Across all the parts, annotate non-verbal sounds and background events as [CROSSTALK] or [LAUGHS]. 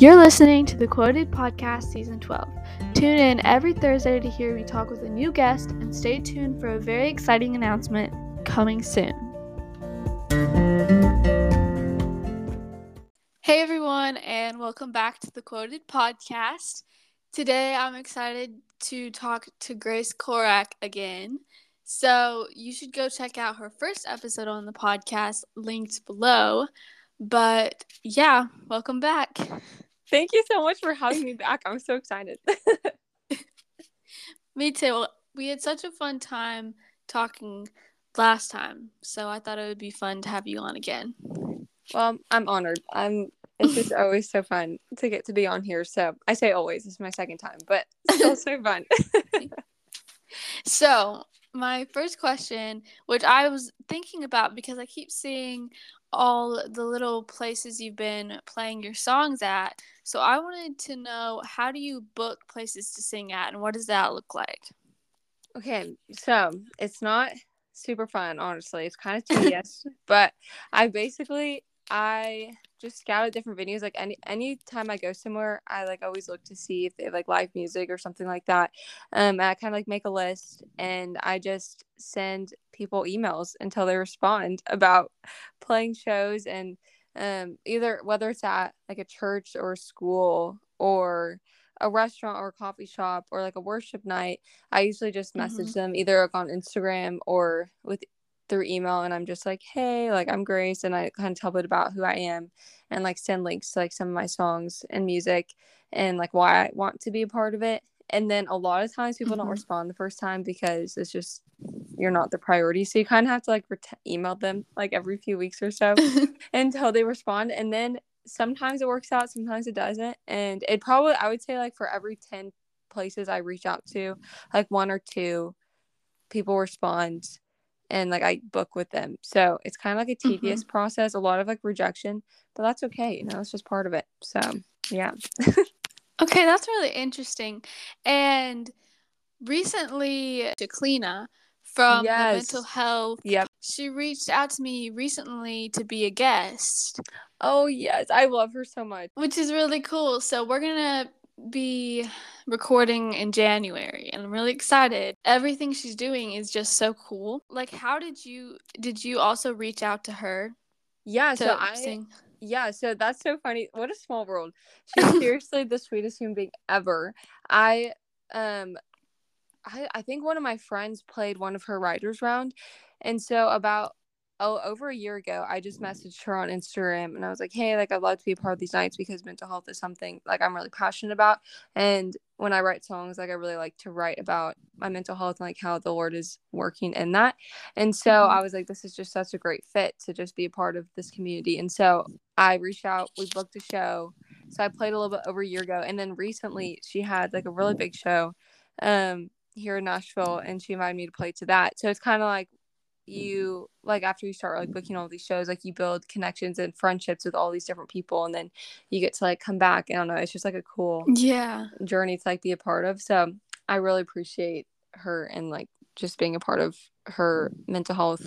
You're listening to the Quoted Podcast Season 12. Tune in every Thursday to hear me talk with a new guest and stay tuned for a very exciting announcement coming soon. Hey everyone, and welcome back to the Quoted Podcast. Today I'm excited to talk to Grace Korak again. So you should go check out her first episode on the podcast, linked below. But yeah, welcome back. Thank you so much for having me back. I'm so excited. [LAUGHS] me too. Well, We had such a fun time talking last time, so I thought it would be fun to have you on again. Well, I'm honored. I'm it's just always so fun to get to be on here. So I say always, it's my second time, but still so [LAUGHS] fun. [LAUGHS] so my first question, which I was thinking about because I keep seeing all the little places you've been playing your songs at. So I wanted to know how do you book places to sing at and what does that look like? Okay, so it's not super fun, honestly. It's kind of [LAUGHS] tedious, but I basically I just scout at different venues. Like any anytime I go somewhere, I like always look to see if they have like live music or something like that. Um, I kind of like make a list and I just send people emails until they respond about playing shows and um either whether it's at like a church or a school or a restaurant or a coffee shop or like a worship night, I usually just message mm-hmm. them either on Instagram or with through email and I'm just like, hey, like I'm Grace and I kind of tell a bit about who I am and like send links to like some of my songs and music and like why I want to be a part of it. And then a lot of times people mm-hmm. don't respond the first time because it's just you're not the priority. So you kind of have to like ret- email them like every few weeks or so [LAUGHS] until they respond. And then sometimes it works out, sometimes it doesn't. And it probably, I would say, like for every 10 places I reach out to, like one or two people respond and like I book with them. So it's kind of like a tedious mm-hmm. process, a lot of like rejection, but that's okay. You know, it's just part of it. So yeah. [LAUGHS] okay, that's really interesting. And recently, Jacqueline from yes. the mental health. Yep. She reached out to me recently to be a guest. Oh yes, I love her so much. Which is really cool. So we're gonna be recording in January and I'm really excited. Everything she's doing is just so cool. Like how did you did you also reach out to her? Yeah, to so I sing? Yeah, so that's so funny. What a small world. She's [LAUGHS] seriously the sweetest human being ever. I um I, I think one of my friends played one of her writers round and so about oh over a year ago i just messaged her on instagram and i was like hey like i'd love to be a part of these nights because mental health is something like i'm really passionate about and when i write songs like i really like to write about my mental health and like how the lord is working in that and so mm-hmm. i was like this is just such a great fit to just be a part of this community and so i reached out we booked a show. So i played a little bit over a year ago and then recently she had like a really big show um here in Nashville and she invited me to play to that. So it's kind of like you like after you start like booking all these shows like you build connections and friendships with all these different people and then you get to like come back i don't know it's just like a cool yeah. journey to like be a part of. So i really appreciate her and like just being a part of her mental health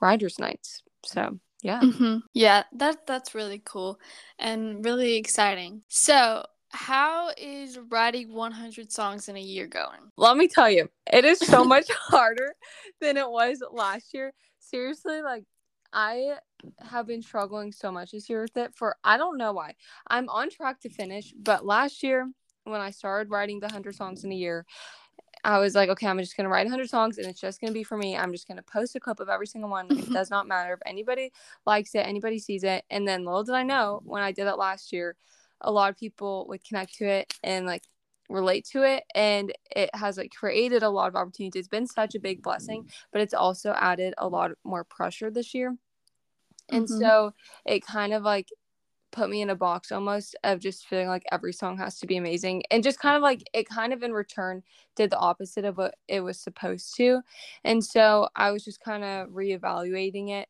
riders nights. So yeah mm-hmm. yeah that that's really cool and really exciting so how is writing 100 songs in a year going? Let me tell you, it is so [LAUGHS] much harder than it was last year. Seriously, like I have been struggling so much this year with it for I don't know why. I'm on track to finish, but last year when I started writing the 100 songs in a year, I was like, okay, I'm just gonna write 100 songs, and it's just gonna be for me. I'm just gonna post a clip of every single one. it does not matter if anybody likes it, anybody sees it. And then little did I know, when I did it last year, a lot of people would connect to it and like relate to it and it has like created a lot of opportunities it's been such a big blessing but it's also added a lot more pressure this year and mm-hmm. so it kind of like put me in a box almost of just feeling like every song has to be amazing. And just kind of like it kind of in return did the opposite of what it was supposed to. And so i was just kind of reevaluating it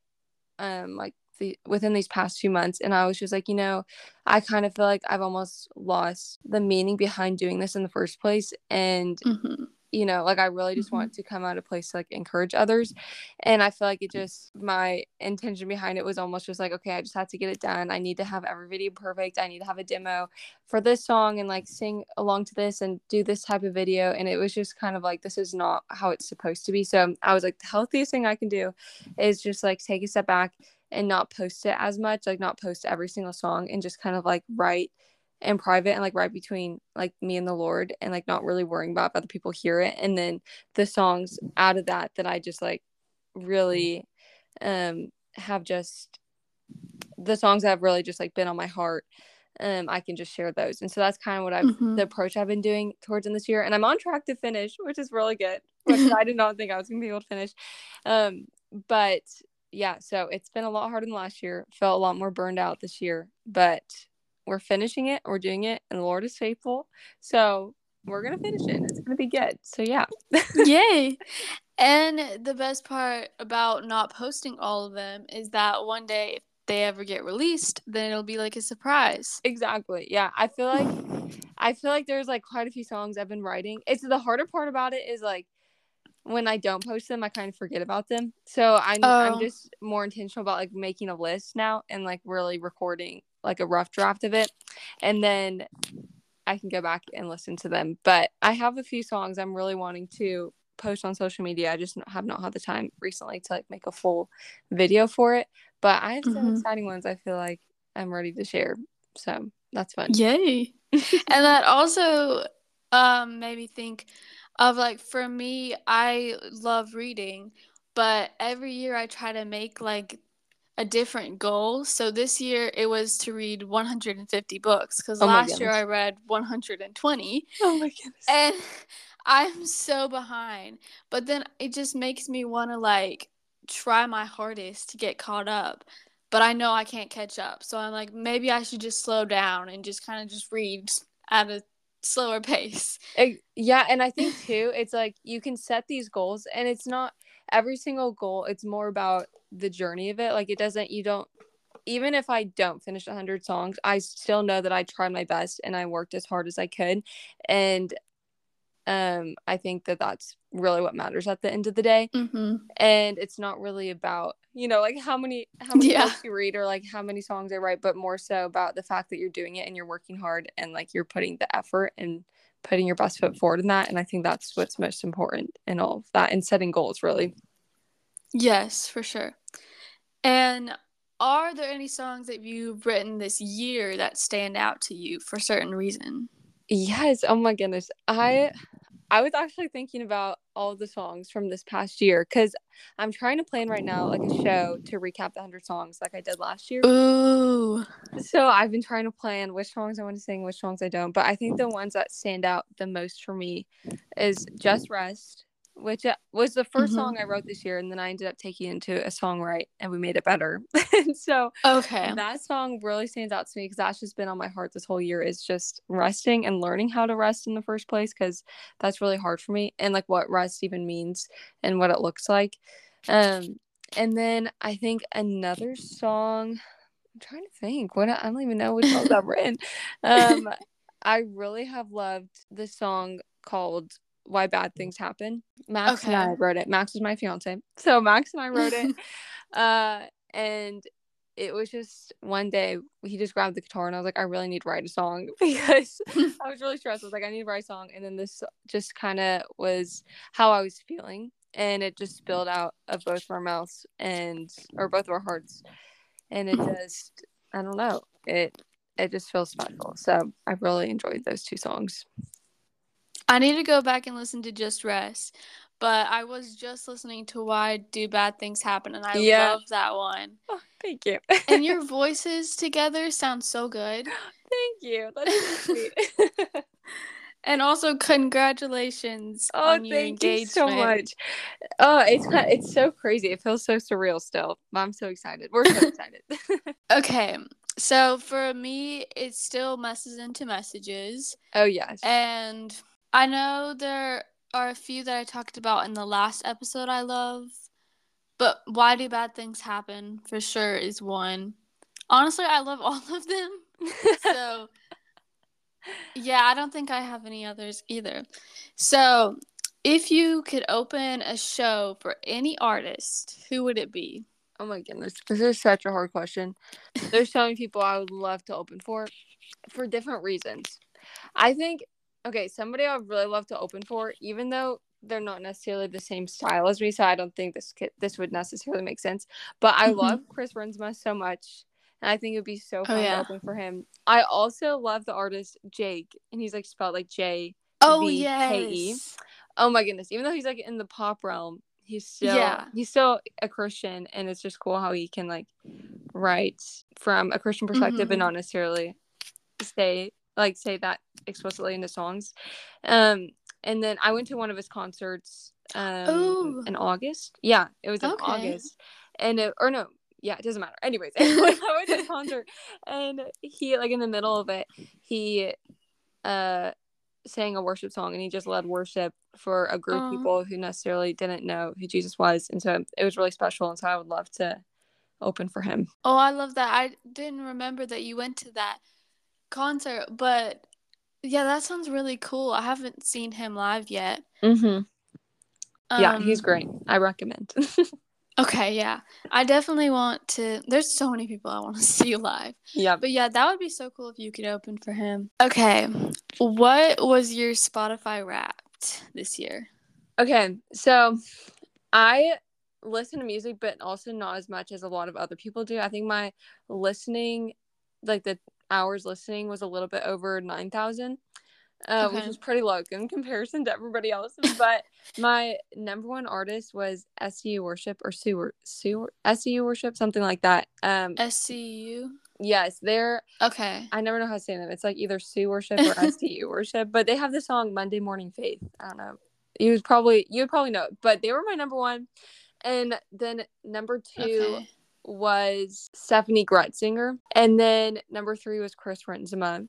um like the within these past few months. And I was just like, you know, I kind of feel like I've almost lost the meaning behind doing this in the first place. And mm-hmm. You know like i really just mm-hmm. want to come out of place to like encourage others. And i feel like it just my intention behind it was almost just like okay i just have to get it done. I need to have every video perfect. I need to have a demo for this song and like sing along to this and do this type of video. And it was just kind of like this is not how it's supposed to be. So i was like the healthiest thing i can do is just like take a step back and not post it as much like not post every single song and just kind of like write in private and like right between like me and the Lord and like not really worrying about if other people hear it. And then the songs out of that that I just like really um have just the songs that have really just like been on my heart um I can just share those. And so that's kind of what I've mm-hmm. the approach I've been doing towards in this year. And I'm on track to finish, which is really good. Which [LAUGHS] I did not think I was gonna be able to finish. Um but yeah, so it's been a lot harder than last year. Felt a lot more burned out this year, but we're finishing it, we're doing it, and the Lord is faithful. So we're gonna finish it. It's gonna be good. So yeah. Yay. [LAUGHS] And the best part about not posting all of them is that one day if they ever get released, then it'll be like a surprise. Exactly. Yeah. I feel like I feel like there's like quite a few songs I've been writing. It's the harder part about it is like when I don't post them, I kind of forget about them. So I'm oh. I'm just more intentional about like making a list now and like really recording like a rough draft of it, and then I can go back and listen to them. But I have a few songs I'm really wanting to post on social media. I just have not had the time recently to like make a full video for it. But I have some mm-hmm. exciting ones I feel like I'm ready to share. So that's fun. Yay. [LAUGHS] and that also um made me think of like for me, I love reading, but every year I try to make like a different goal. So this year it was to read 150 books because oh last year I read 120. Oh my goodness. And [LAUGHS] I'm so behind. But then it just makes me want to like try my hardest to get caught up. But I know I can't catch up. So I'm like, maybe I should just slow down and just kind of just read at a slower [LAUGHS] pace. Yeah, and I think too, it's like you can set these goals and it's not every single goal, it's more about the journey of it. Like it doesn't you don't even if I don't finish 100 songs, I still know that I tried my best and I worked as hard as I could. And um i think that that's really what matters at the end of the day mm-hmm. and it's not really about you know like how many how many yeah. books you read or like how many songs i write but more so about the fact that you're doing it and you're working hard and like you're putting the effort and putting your best foot forward in that and i think that's what's most important in all of that and setting goals really. Yes for sure. And are there any songs that you've written this year that stand out to you for certain reason? Yes oh my goodness. I I was actually thinking about all the songs from this past year because I'm trying to plan right now like a show to recap the 100 songs like I did last year. Ooh. So I've been trying to plan which songs I want to sing, which songs I don't. But I think the ones that stand out the most for me is Just Rest, which uh, was the 1st mm-hmm. song I wrote this year, and then I ended up taking it into a songwrite, and we made it better. and [LAUGHS] so, okay, that song really stands out to me because that's just been on my heart this whole year. Is just resting and learning how to rest in the first place because that's really hard for me, and like what rest even means and what it looks like. Um, and then I think another song. I'm trying to think. What I don't even know which songs I've [LAUGHS] written. Um, I really have loved the song called why bad things happen. Max okay. and I wrote it. Max is my fiance. So Max and I wrote it. [LAUGHS] uh, and it was just one day he just grabbed the guitar and I was like, I really need to write a song [LAUGHS] because [LAUGHS] I was really stressed. I was like, I need to write a song. And then this just kind of was how I was feeling. And it just spilled out of both of our mouths and or both of our hearts. And it just I don't know. It it just feels special. So I really enjoyed those two songs. I need to go back and listen to Just Rest. But I was just listening to Why Do Bad Things Happen and I yeah. love that one. [LAUGHS] Oh, thank you. and your [LAUGHS] voices together sound so good. Thank you. That's [LAUGHS] sweet. and also congratulations oh, on your thank engagement. you so much. Oh, it's it's so crazy. It feels so surreal still. I'm so excited. We're so excited. okay. So for me, it still messes into messages. Oh yes. And I know there are a few that I talked about in the last episode I love, but why do bad things happen for sure is one. Honestly, I love [LAUGHS] all of them. so yeah, I don't think I have any others either. So If you could open a show for any artist, who would it be? Oh my goodness, this is such a hard question. There's so many people I would love to open for, for different reasons. I think okay, somebody I really love to open for, even though they're not necessarily the same style as me, so I don't think this could, this would necessarily make sense. But I mm-hmm. love Chris Renzema so much, and I think it would be so oh, fun oh, yeah. to open for him. I also love the artist JVKE, and he's like spelled like J. Oh yes. Oh my goodness! Even though he's like in the pop realm, he's still yeah. he's still a Christian, and it's just cool how he can like write from a Christian perspective, mm-hmm. but not necessarily say like say that explicitly in the songs. Um, and then I went to one of his concerts um Ooh. in August. Yeah, it was in okay. August, and it, or no, yeah, it doesn't matter. Anyways, [LAUGHS] [LAUGHS] I went to the concert, and he like in the middle of it, he uh sang a worship song and he just led worship for a group of people who necessarily didn't know who Jesus was. And so it was really special. And so I would love to open for him. Oh, I love that. I didn't remember that you went to that concert, but yeah, that sounds really cool. I haven't seen him live yet. Mm-hmm. Um, yeah, he's great. I recommend. [LAUGHS] okay, yeah. I definitely want to there's so many people I want to [LAUGHS] see live. Yeah. But yeah, that would be so cool if you could open for him. Okay. What was your Spotify wrapped this year? Okay, so I listen to music but also not as much as a lot of other people do. I think my listening like the hours listening was a little bit over 9,000, uh, okay. which is pretty low in comparison to everybody else. [LAUGHS] but my number one artist was SCU Worship or Sewer, Sewer, SCU Worship, something like that. Um, SCU? Yes, they're okay. I never know how to say them. It's like either Sue Worship or SCU [LAUGHS] Worship, but they have the song Monday Morning Faith. I don't know. You was probably you would probably know, but they were my number one. And then number two okay was Steffany Gretzinger. And then number three was Chris Renzema.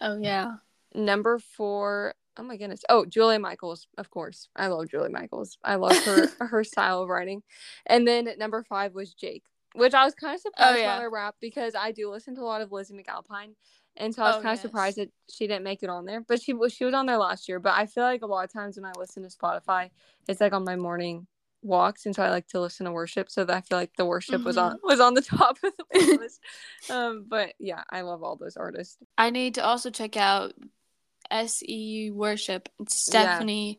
Oh, yeah. Number four, oh my goodness. Oh, Julia Michaels, of course. I love Julia Michaels. I love her [LAUGHS] her style of writing. And then number five was JVKE, which I was kind of oh, surprised oh, yeah. by her rap because I do listen to a lot of Lizzy McAlpine. And so I was oh, kind of yes. surprised that she didn't make it on there. But she was she was on there last year. But I feel like a lot of times when I listen to Spotify, it's like on my morning walks and so I like to listen to worship so that I feel like the worship mm-hmm. was on was on the [LAUGHS] top of the [LAUGHS] playlist. um but yeah, I love all those artists. I need to also check out SEU worship Steffany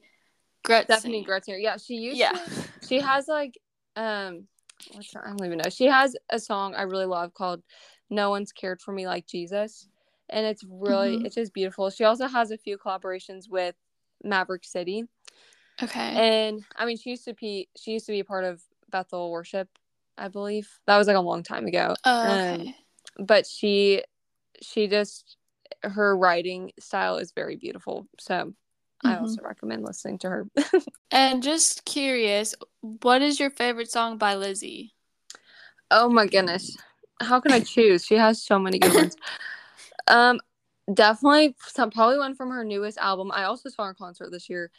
yeah. Gretzinger. Steffany Gretzinger. Yeah, she used yeah. To, [LAUGHS] she has like um what's her, I don't even know. She has a song I really love called No One's Cared for Me Like Jesus. And it's really mm-hmm. it's just beautiful. She also has a few collaborations with Maverick City. Okay. And I mean, she used to be she used to be a part of Bethel Worship, I believe. That was like a long time ago. Oh, okay. Um, but she she just her writing style is very beautiful. So mm-hmm. I also recommend listening to her. [LAUGHS] and just curious, what is your favorite song by Lizzy? Oh my goodness. How can I choose? She has so many good ones. [LAUGHS] Um definitely some probably one from her newest album. I also saw her concert this year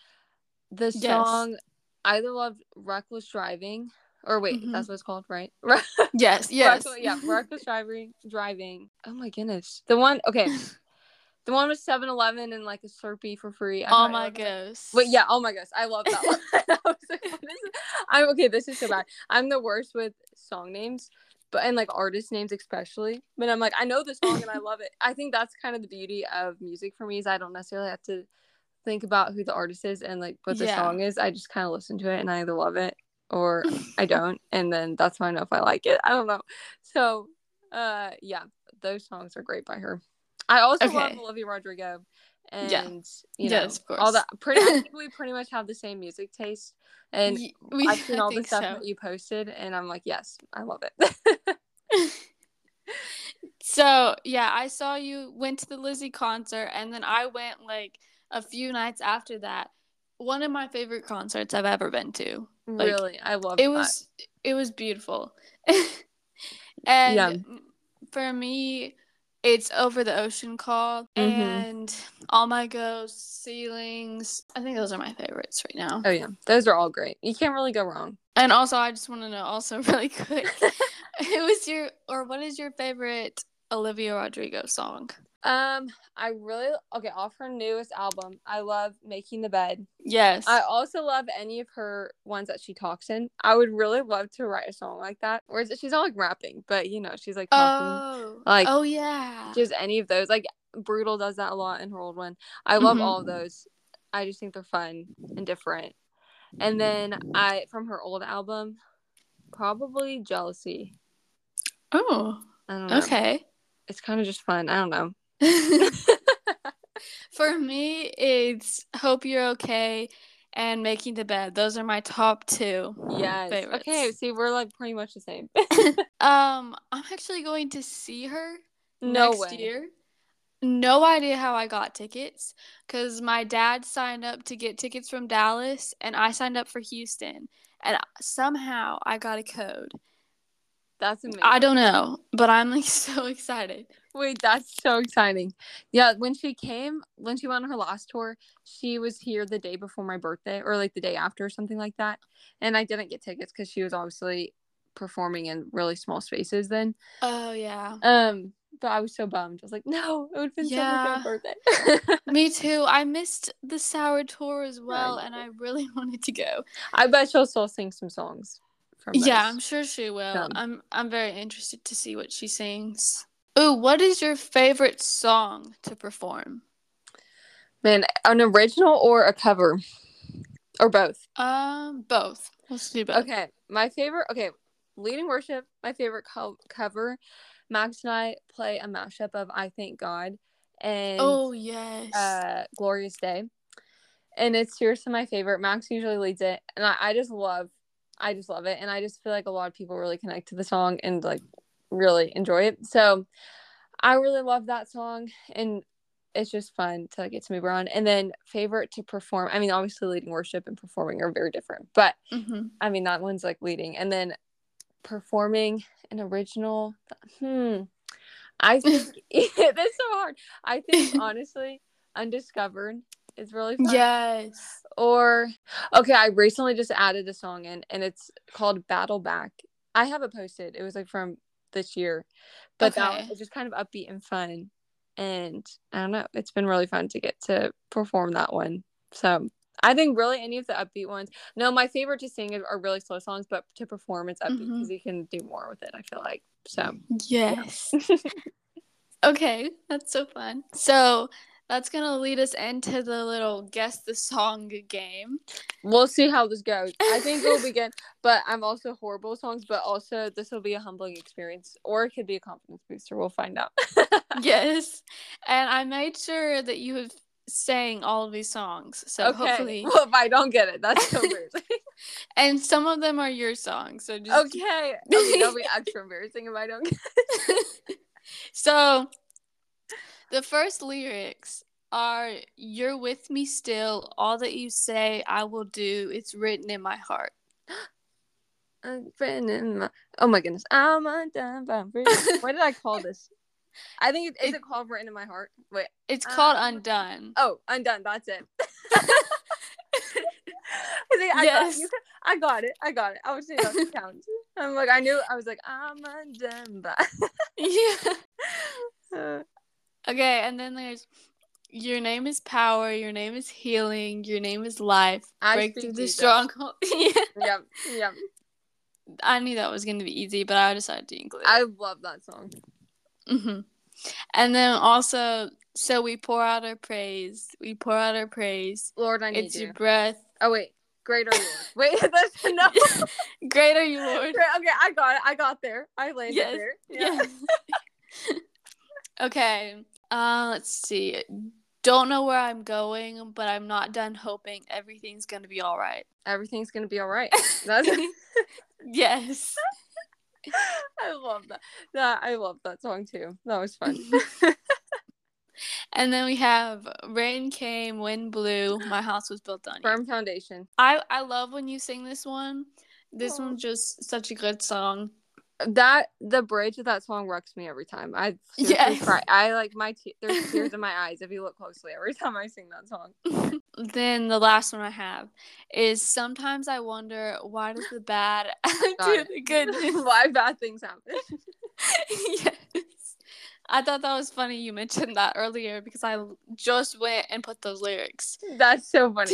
the song yes. I either loved Reckless Driving or wait, mm-hmm. that's what it's called, right? [LAUGHS] yes, yes. Reckless, yeah, Reckless Driving driving. Oh my goodness. The one okay. [LAUGHS] the one with 7-Eleven and like a Slurpee for free. I oh my gosh. Wait, yeah, oh my gosh. I love that one. [LAUGHS] I like, I'm okay, this is so bad. I'm the worst with song names. But and like artist names especially. But I'm like, I know the song and I love it. I think that's kind of the beauty of music for me is I don't necessarily have to think about who the artist is and like what the yeah. song is, I just kind of listen to it and I either love it or [LAUGHS] I don't, and then that's when I know if I like it. I don't know. So, uh, yeah, those songs are great by her. I also okay. love Olivia Rodrigo, and yeah. you know yes, all that. Pretty, I think we pretty much have the same music taste, and we, I've seen all the stuff so. that you posted, and I'm like, yes, I love it. [LAUGHS] so yeah, I saw you went to the Lizzy concert, and then I went like a few nights after that. One of my favorite concerts I've ever been to. Like, really, I love it. That. Was it was beautiful, [LAUGHS] and yeah. for me, it's over the ocean call mm-hmm. and all my ghosts, ceilings. I think those are my favorites right now. Oh yeah, those are all great. You can't really go wrong. And also, I just want to know, also [LAUGHS] really quick, [LAUGHS] who is your or what is your favorite Olivia Rodrigo song? Um, I really okay off her newest album. I love Making the Bed. Yes. I also love any of her ones that she talks in. I would really love to write a song like that. Where she's not like rapping, but you know, she's like talking. oh. like, oh yeah. Just any of those. Like Brutal does that a lot in her old one. I love Mhm. all of those. I just think they're fun and different. And then I from her old album, probably Jealousy. Oh. I don't know. Okay. It's kind of just fun. I don't know. [LAUGHS] For me, it's Hope You're Okay and Making the Bed. Those are my top two. Yes. favorites. Okay, see, we're like pretty much the same. [LAUGHS] [LAUGHS] Um, I'm actually going to see her no next way. year. No idea how I got tickets because my dad signed up to get tickets from Dallas and I signed up for Houston. And somehow I got a code. That's amazing. I don't know, but I'm like [LAUGHS] so excited. Wait, that's so exciting. Yeah, when she came, when she went on her last tour, she was here the day before my birthday or like the day after or something like that. And I didn't get tickets because she was obviously performing in really small spaces then. Oh, yeah. Um, but I was so bummed. I was like, [LAUGHS] no, it would have been Yeah. so much my birthday. Me [LAUGHS] too. I missed the Sour Tour as well, and I really wanted to go. I bet she'll still sing some songs. From Yeah, those. I'm sure she will. I'm I'm very interested to see what she sings. Ooh, what is your favorite song to perform? Man, an original or a cover? Or both? Um, both. Let's do both. Okay, my favorite. Okay, leading worship. My favorite co- cover. Max and I play a mashup of "I Thank God" and Oh yes. uh, "Glorious Day," and it's seriously my favorite. Max usually leads it, and I, I just love, I just love it, and I just feel like a lot of people really connect to the song and like really enjoy it. So, I really love that song, and it's just fun to get to move around. And then favorite to perform. I mean, obviously, leading worship and performing are very different, but hmm I mean, that one's like leading. And then performing an original. Hmm. I [LAUGHS] think [LAUGHS] that's so hard. I think honestly, Undiscovered is really fun. Yes. Or okay, I recently just added a song in, and it's called Battle Back. I have it posted. It was like from this year, but that Okay. one is just kind of upbeat and fun. And I don't know, it's been really fun to get to perform that one. So I think really any of the upbeat ones. No, my favorite to sing are really slow songs, but to perform it's upbeat mm-hmm. because you can do more with it. I feel like so. Yes. [LAUGHS] okay, that's so fun. So that's gonna lead us into the little guess the song game. We'll see how this goes. I think it'll be good, but I'm also horrible songs. But also, this will be a humbling experience, or it could be a confidence booster. We'll find out. [LAUGHS] yes, and I made sure that you have sang all of these songs. So okay. hopefully, [LAUGHS] Well, if I don't get it, that's so weird. [LAUGHS] and some of them are your songs. So just okay. Okay, that'll be extra embarrassing if I don't get. So the first lyrics are You're with me still, all that you say I will do, it's written in my heart. [GASPS] Friend in my- Oh my goodness, I'm undone by. [LAUGHS] What did I call this? I think it, is It- it called written in my heart. Wait. It's called Um, Undone. Oh, undone. That's it. See, [LAUGHS] I, Yes. got, you, I got it. I got it. I was saying that counts. [LAUGHS] I'm like, I knew. I was like, I'm undone by. yeah. Uh, Okay, and then there's Your name is power, your name is healing, your name is life. I Break through the stronghold. [LAUGHS] yeah. yep, yep. I knew that was gonna be easy, but I decided to include it. I love that song. hmm And then also, so we pour out our praise. We pour out our praise. Lord, I need It's you. your breath. Oh wait, greater you? Lord. Wait, that's no. Great are you, Lord. [LAUGHS] [LAUGHS] Okay, I got it. I got there. I landed Yes, there. Yeah. okay. Uh, let's see. Don't know where I'm going, but I'm not done hoping everything's gonna be all right. Everything's gonna be all right. [LAUGHS] That's. Yes. [LAUGHS] I love that. That I love that song too. That was fun. [LAUGHS] and then we have rain came, wind blew, my house was built on you. Firm foundation. I I love when you sing this one. This Aw. one's just such a good song. That the bridge of that song wrecks me every time. I Yes. cry. I like my te- there's [LAUGHS] tears in my eyes if you look closely every time I sing that song. [LAUGHS] then the last one I have is sometimes I wonder why does the bad [LAUGHS] do the good? Why bad things happen? yes. I thought that was funny you mentioned that earlier because I just went and put those lyrics. That's so funny.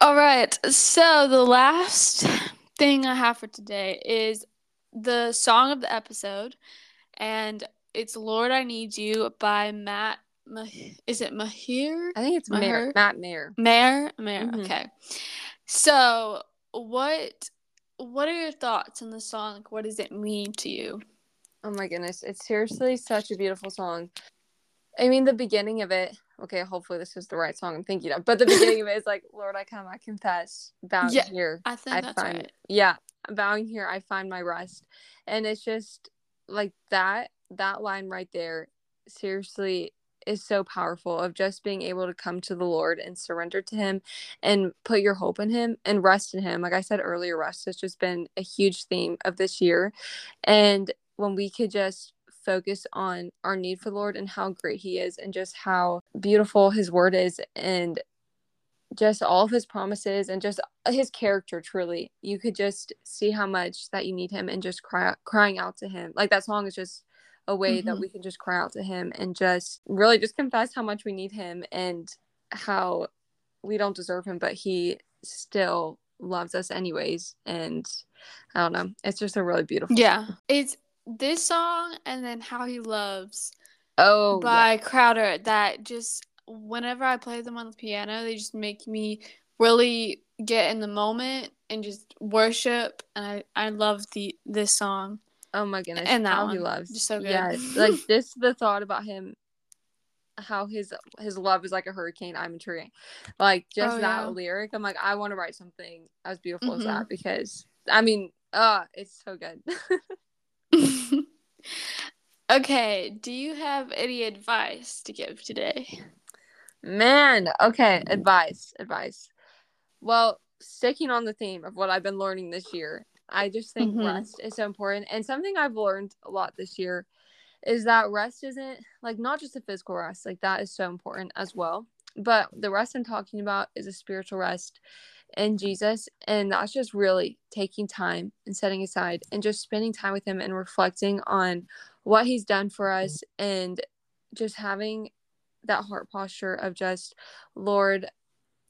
All right. So the last thing I have for today is the song of the episode, and it's "Lord I Need You" by Matt. Mah- Is it Mahir? I think it's Mayer. Matt Mayer. Mayer. Mayer. Mm-hmm. Okay. So what what are your thoughts on the song? Like, what does it mean to you? Oh my goodness, it's seriously such a beautiful song. I mean, the beginning of it. Okay, hopefully this is the right song I'm thinking of. But the beginning of it is like, "Lord, I come, I confess, bowing yeah, here, I think I that's find, right. Yeah, bowing here, I find my rest." And it's just like that. That line right there, seriously, is so powerful of just being able to come to the Lord and surrender to Him and put your hope in Him and rest in Him. Like I said earlier, rest has just been a huge theme of this year. And when we could just focus on our need for the Lord and how great He is and just how beautiful His word is and just all of his promises and just his character truly you could just see how much that you need him and just cry crying out to him like that song is just a way mm-hmm. that we can just cry out to him and just really just confess how much we need him and how we don't deserve him, but he still loves us anyways. And I don't know. It's just a really beautiful. Yeah. Song. It's this song and then How He Loves. Oh. By yeah. Crowder that just whenever I play them on the piano, they just make me really get in the moment and just worship and I, I love the this song. Oh my goodness. And that how one. he loves. Just so good. Yeah. like [LAUGHS] this the thought about him how his his love is like a hurricane, I'm a tree. Like just oh, that yeah. lyric. I'm like, I want to write something as beautiful mm-hmm. as that because I mean, uh, it's so good. [LAUGHS] okay. Do you have any advice to give today? Man, okay, advice, advice. Well, sticking on the theme of what I've been learning this year, I just think mm-hmm. rest is so important. And something I've learned a lot this year is that rest isn't like not just a physical rest, like that is so important as well. But the rest I'm talking about is a spiritual rest in Jesus. And that's just really taking time and setting aside and just spending time with Him and reflecting on what He's done for us and just having that heart posture of just, Lord,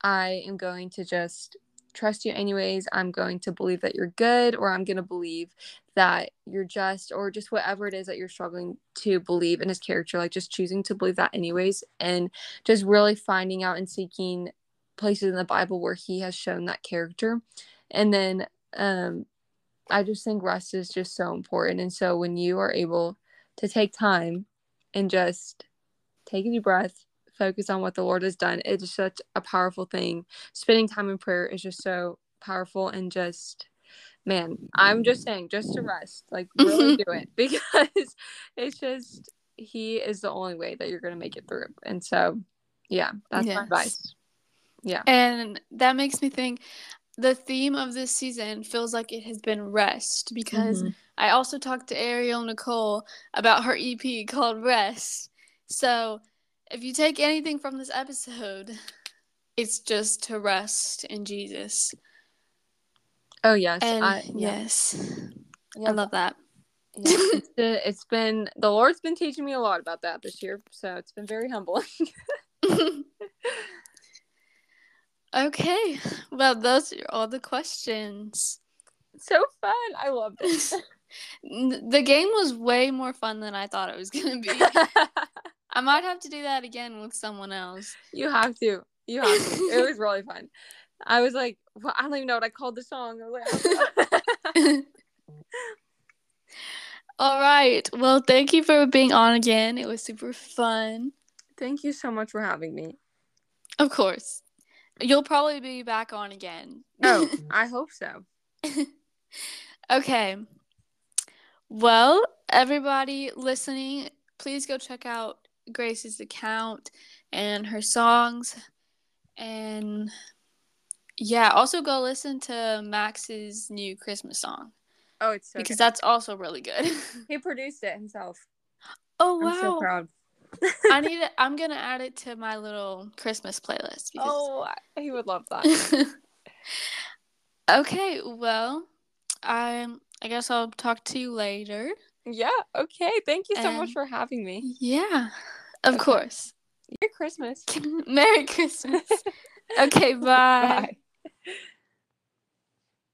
I am going to just trust you anyways. I'm going to believe that you're good, or I'm going to believe that you're just, or just whatever it is that you're struggling to believe in his character, like just choosing to believe that anyways, and just really finding out and seeking places in the Bible where he has shown that character. And then um, I just think rest is just so important. And so when you are able to take time and just take a deep breath, focus on what the Lord has done. It is such a powerful thing. Spending time in prayer is just so powerful and just man, I'm just saying just to rest. Like really do it [LAUGHS] [LAUGHS] because it's just he is the only way that you're gonna make it through. And so yeah, that's yes. my advice. Yeah. And that makes me think the theme of this season feels like it has been rest because mm-hmm. I also talked to Ariel Nicole about her EP called Rest. So if you take anything from this episode, [LAUGHS] it's just to rest in Jesus. Oh yes, and I, yes, yeah. I love that. Yeah, it's, been, it's been the Lord's been teaching me a lot about that this year, so it's been very humbling. [LAUGHS] [LAUGHS] okay, well, those are all the questions. So fun! I love this. the game was way more fun than I thought it was gonna be. I might have to do that again with someone else. You have to. You have to. it was really fun. I was like, well, I don't even know what I called the song. Like, [LAUGHS] All right. Well, thank you for being on again. It was super fun. Thank you so much for having me. Of course. You'll probably be back on again. Oh, [LAUGHS] I hope so. okay. Well, everybody listening, please go check out Grace's account and her songs. And yeah, also go listen to Max's new Christmas song. Oh, it's so because good. that's also really good. [LAUGHS] he produced it himself. Oh wow! I'm so proud. [LAUGHS] I need [LAUGHS] it. I'm gonna add it to my little Christmas playlist. Because... Oh, he would love that. okay, well, I I guess I'll talk to you later. Yeah. Okay. Thank you so much for having me. Yeah, of Okay. course. Merry Christmas. [LAUGHS] Merry Christmas. okay, [LAUGHS] bye. Bye.